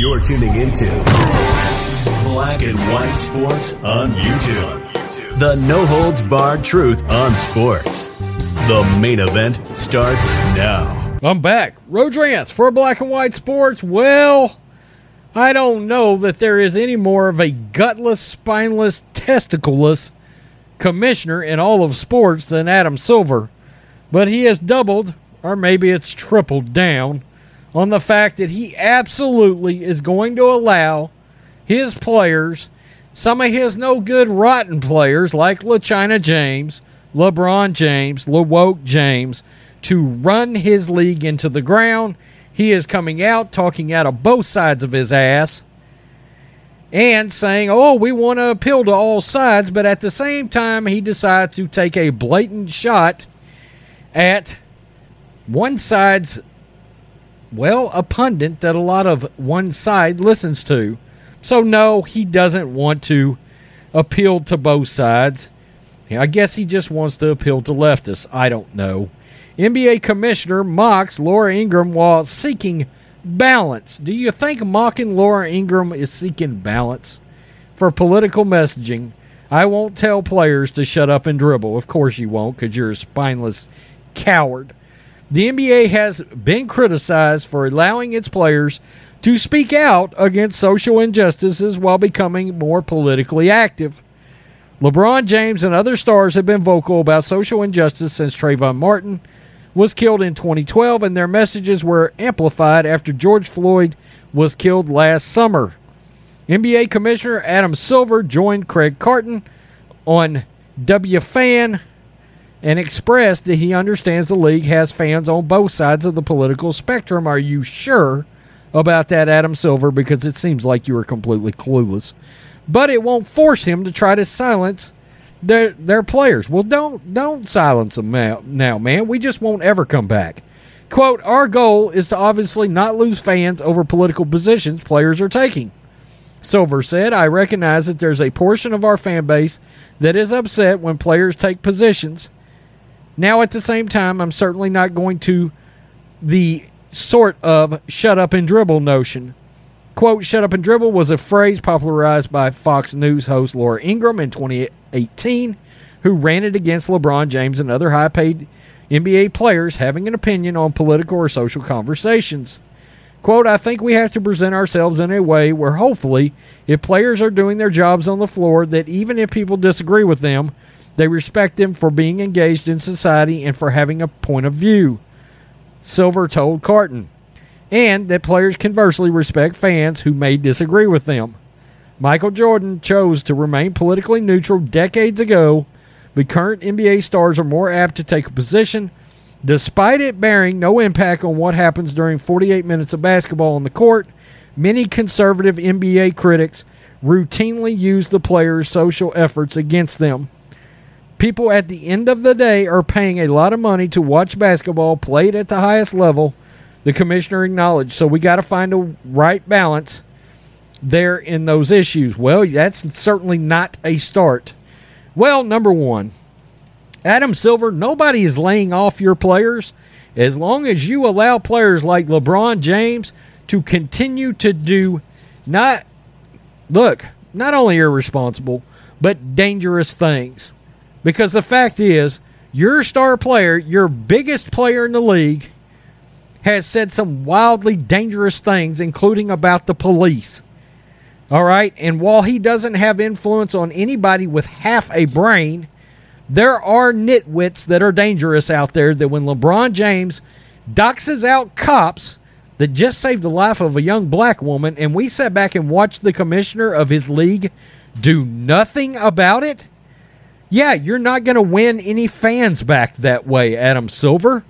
You're tuning into Black and White Sports on YouTube. The no holds barred truth on sports. The main event starts now. I'm back. Rodrance for Black and White Sports. Well, I don't know that there is any more of a gutless, spineless, testicleless commissioner in all of sports than Adam Silver, but he has doubled, or maybe it's tripled down, on the fact that he absolutely is going to allow his players, some of his no good, rotten players like LaChina James, LeBron James, LeWoke James, to run his league into the ground. He is coming out talking out of both sides of his ass and saying, oh, we want to appeal to all sides, but at the same time, he decides to take a blatant shot at one side's, well, a pundit that a lot of one side listens to. So, no, he doesn't want to appeal to both sides. I guess he just wants to appeal to leftists. I don't know. NBA commissioner mocks Laura Ingraham while seeking balance. Do you think mocking Laura Ingraham is seeking balance? For political messaging, I won't tell players to shut up and dribble. Of course you won't, because you're a spineless coward. The NBA has been criticized for allowing its players to speak out against social injustices while becoming more politically active. LeBron James and other stars have been vocal about social injustice since Trayvon Martin was killed in 2012, and their messages were amplified after George Floyd was killed last summer. NBA Commissioner Adam Silver joined Craig Carton on WFAN and expressed that he understands the league has fans on both sides of the political spectrum. Are you sure about that, Adam Silver? Because it seems like you are completely clueless. But it won't force him to try to silence their their players. Well, don't don't silence them now, now, man. We just won't ever come back. Quote: Our goal is to obviously not lose fans over political positions players are taking. Silver said, "I recognize that there's a portion of our fan base that is upset when players take positions. Now, at the same time, I'm certainly not going to the sort of shut up and dribble notion." Quote, shut up and dribble was a phrase popularized by Fox News host Laura Ingraham in 2018, who ran it against LeBron James and other high paid NBA players having an opinion on political or social conversations. Quote, I think we have to present ourselves in a way where hopefully, if players are doing their jobs on the floor, that even if people disagree with them, they respect them for being engaged in society and for having a point of view. Silver told Carton and that players conversely respect fans who may disagree with them. Michael Jordan chose to remain politically neutral decades ago, but current NBA stars are more apt to take a position, despite it bearing no impact on what happens during 48 minutes of basketball on the court. Many conservative NBA critics routinely use the players' social efforts against them. People at the end of the day are paying a lot of money to watch basketball played at the highest level the commissioner acknowledged. So we got to find a right balance there in those issues. Well, that's certainly not a start. Well, number one, Adam Silver, nobody is laying off your players as long as you allow players like LeBron James to continue to do not look, not only irresponsible, but dangerous things. Because the fact is, your star player, your biggest player in the league, has said some wildly dangerous things, including about the police. All right. And while he doesn't have influence on anybody with half a brain, there are nitwits that are dangerous out there that when LeBron James doxes out cops that just saved the life of a young black woman, and we sat back and watched the commissioner of his league do nothing about it, yeah, you're not going to win any fans back that way, Adam Silver.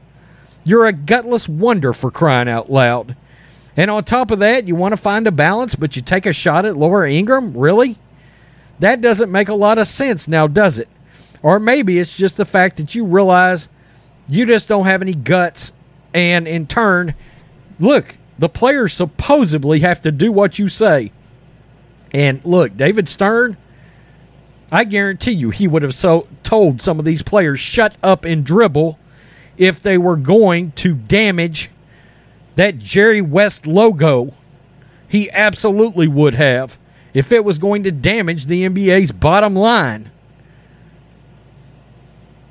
You're a gutless wonder for crying out loud. And on top of that, you want to find a balance, but you take a shot at Laura Ingraham? Really? That doesn't make a lot of sense now, does it? Or maybe it's just the fact that you realize you just don't have any guts. And in turn, look, the players supposedly have to do what you say. And look, David Stern, I guarantee you he would have so told some of these players, shut up and dribble if they were going to damage that Jerry West logo. He absolutely would have if it was going to damage the NBA's bottom line.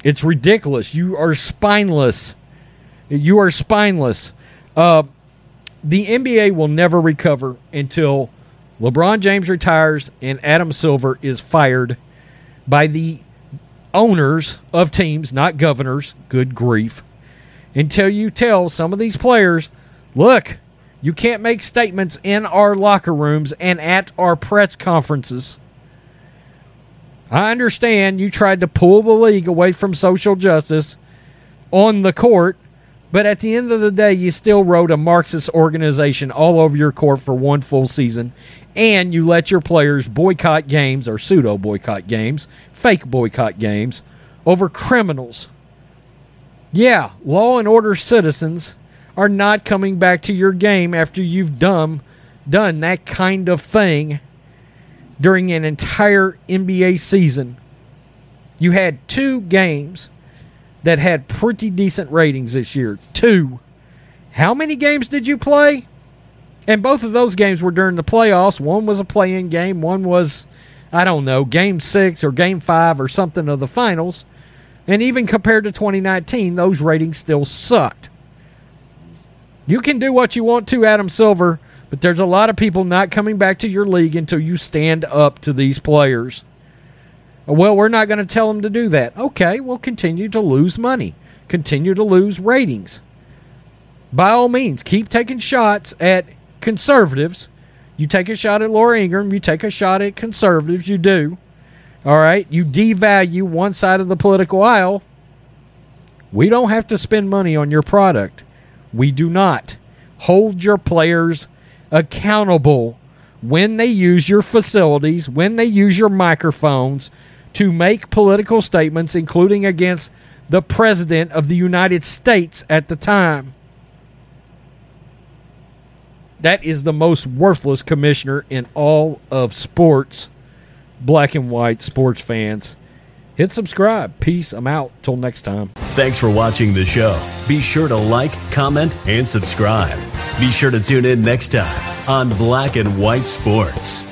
It's ridiculous. You are spineless. You are spineless. Uh, the NBA will never recover until LeBron James retires and Adam Silver is fired by the owners of teams, not governors. Good grief. Until you tell some of these players, look, you can't make statements in our locker rooms and at our press conferences. I understand you tried to pull the league away from social justice on the court, but at the end of the day, you still wrote a Marxist organization all over your court for one full season, and you let your players boycott games or pseudo boycott games, fake boycott games, over criminals. Yeah, law and order citizens are not coming back to your game after you've done, done that kind of thing during an entire NBA season. You had two games that had pretty decent ratings this year. Two. How many games did you play? And both of those games were during the playoffs. One was a play in game, one was, I don't know, game six or game five or something of the finals. And even compared to 2019, those ratings still sucked. You can do what you want to, Adam Silver, but there's a lot of people not coming back to your league until you stand up to these players. Well, we're not going to tell them to do that. Okay, we'll continue to lose money, continue to lose ratings. By all means, keep taking shots at conservatives. You take a shot at Laura Ingraham, you take a shot at conservatives, you do. All right, you devalue one side of the political aisle. We don't have to spend money on your product. We do not. Hold your players accountable when they use your facilities, when they use your microphones to make political statements, including against the President of the United States at the time. That is the most worthless commissioner in all of sports, black and white sports fans. Hit subscribe. Peace. I'm out. Till next time. Thanks for watching the show. Be sure to like, comment, and subscribe. Be sure to tune in next time on Black and White Sports.